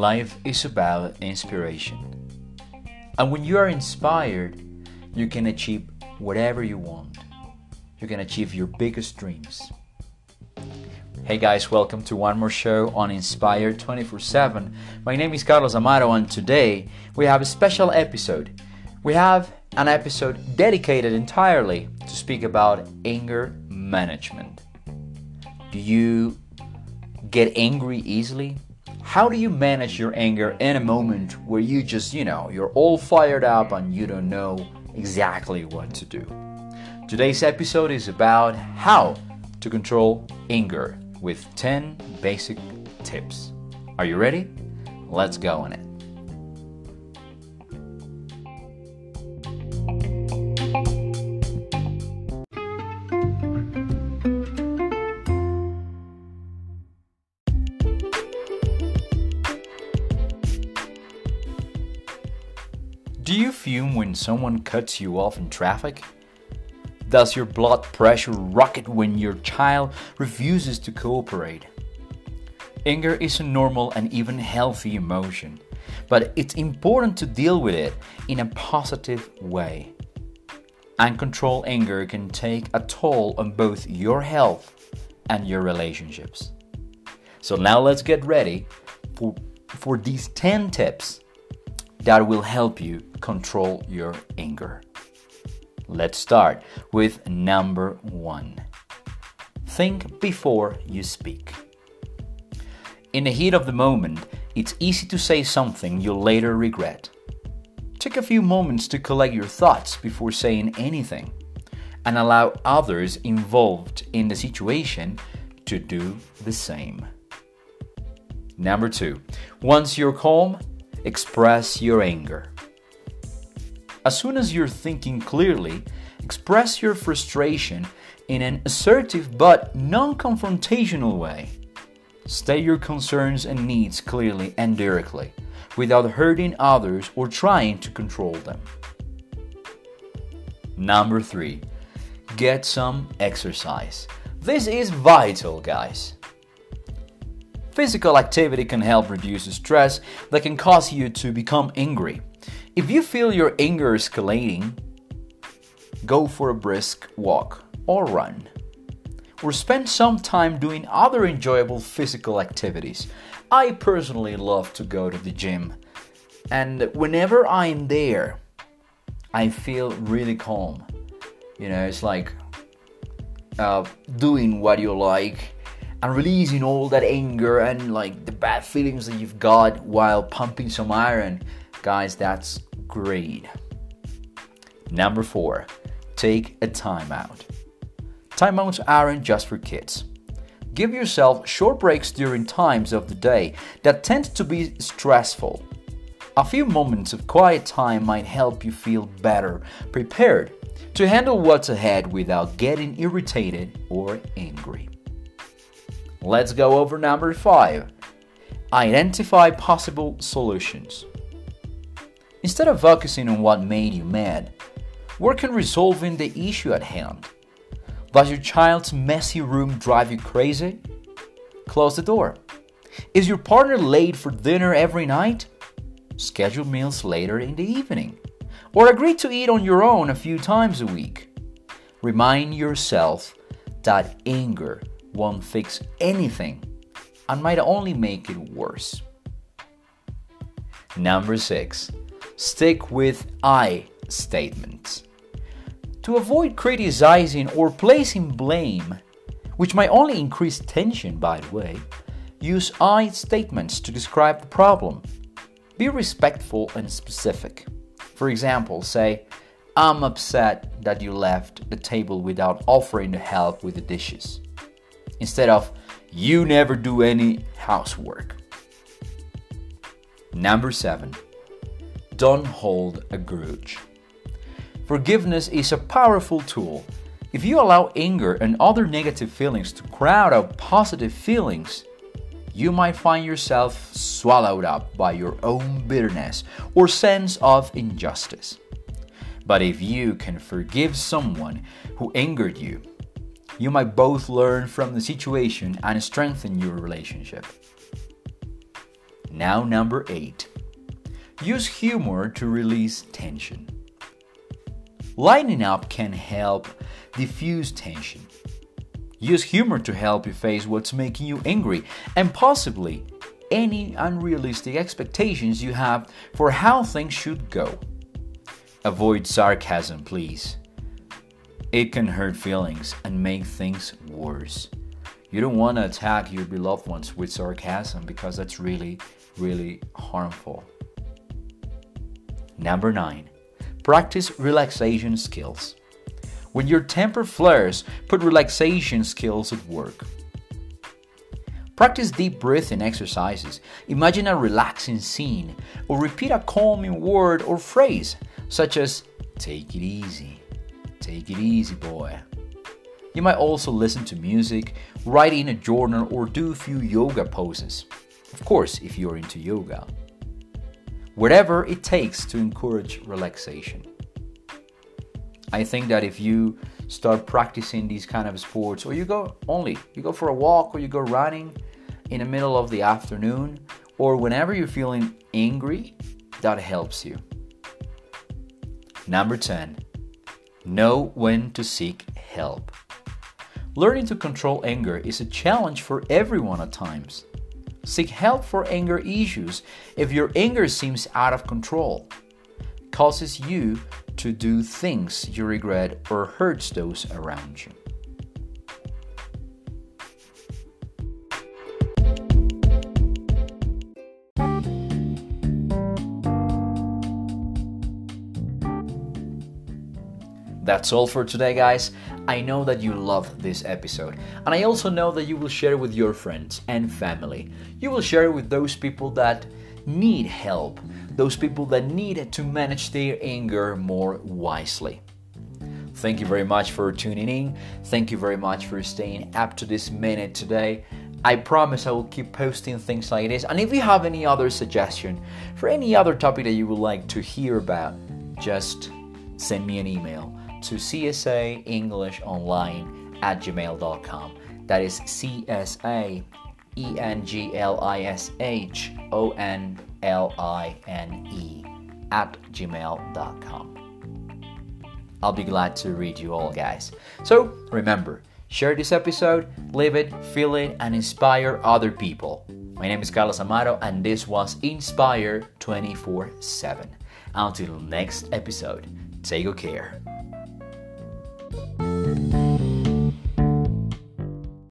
Life is about inspiration. And when you are inspired, you can achieve whatever you want. You can achieve your biggest dreams. Hey guys, welcome to one more show on Inspired 24 7. My name is Carlos Amaro, and today we have a special episode. We have an episode dedicated entirely to speak about anger management. Do you get angry easily? How do you manage your anger in a moment where you just, you know, you're all fired up and you don't know exactly what to do? Today's episode is about how to control anger with 10 basic tips. Are you ready? Let's go on it. When someone cuts you off in traffic? Does your blood pressure rocket when your child refuses to cooperate? Anger is a normal and even healthy emotion, but it's important to deal with it in a positive way. Uncontrolled anger can take a toll on both your health and your relationships. So now let's get ready for, for these 10 tips that will help you control your anger. Let's start with number one think before you speak. In the heat of the moment, it's easy to say something you'll later regret. Take a few moments to collect your thoughts before saying anything and allow others involved in the situation to do the same. Number two, once you're calm, express your anger. As soon as you're thinking clearly, express your frustration in an assertive but non confrontational way. State your concerns and needs clearly and directly, without hurting others or trying to control them. Number three, get some exercise. This is vital, guys. Physical activity can help reduce stress that can cause you to become angry. If you feel your anger escalating, go for a brisk walk or run. Or spend some time doing other enjoyable physical activities. I personally love to go to the gym, and whenever I'm there, I feel really calm. You know, it's like uh, doing what you like and releasing all that anger and like the bad feelings that you've got while pumping some iron. Guys, that's great. Number four, take a timeout. Timeouts aren't just for kids. Give yourself short breaks during times of the day that tend to be stressful. A few moments of quiet time might help you feel better prepared to handle what's ahead without getting irritated or angry. Let's go over number five. Identify possible solutions. Instead of focusing on what made you mad, work on resolving the issue at hand. Does your child's messy room drive you crazy? Close the door. Is your partner late for dinner every night? Schedule meals later in the evening. Or agree to eat on your own a few times a week. Remind yourself that anger won't fix anything and might only make it worse. Number six, stick with I statements. To avoid criticizing or placing blame, which might only increase tension, by the way, use I statements to describe the problem. Be respectful and specific. For example, say, I'm upset that you left the table without offering to help with the dishes instead of you never do any housework. Number seven, don't hold a grudge. Forgiveness is a powerful tool. If you allow anger and other negative feelings to crowd out positive feelings, you might find yourself swallowed up by your own bitterness or sense of injustice. But if you can forgive someone who angered you, you might both learn from the situation and strengthen your relationship. Now, number eight use humor to release tension. Lightening up can help diffuse tension. Use humor to help you face what's making you angry and possibly any unrealistic expectations you have for how things should go. Avoid sarcasm, please. It can hurt feelings and make things worse. You don't want to attack your beloved ones with sarcasm because that's really, really harmful. Number nine, practice relaxation skills. When your temper flares, put relaxation skills at work. Practice deep breathing exercises. Imagine a relaxing scene or repeat a calming word or phrase such as take it easy, take it easy, boy. You might also listen to music, write in a journal, or do a few yoga poses. Of course, if you're into yoga. Whatever it takes to encourage relaxation. I think that if you start practicing these kind of sports, or you go only, you go for a walk, or you go running in the middle of the afternoon, or whenever you're feeling angry, that helps you. Number 10. Know when to seek help. Learning to control anger is a challenge for everyone at times. Seek help for anger issues if your anger seems out of control, causes you to do things you regret or hurts those around you. That's all for today, guys. I know that you love this episode, and I also know that you will share it with your friends and family. You will share it with those people that need help, those people that need to manage their anger more wisely. Thank you very much for tuning in. Thank you very much for staying up to this minute today. I promise I will keep posting things like this. And if you have any other suggestion for any other topic that you would like to hear about, just send me an email to csaenglishonline at gmail.com. That is C S A E N G L I S H O N L I N E at gmail.com. I'll be glad to read you all, guys. So remember, share this episode, live it, feel it, and inspire other people. My name is Carlos Amaro, and this was Inspire 24 7. Until next episode, take good care.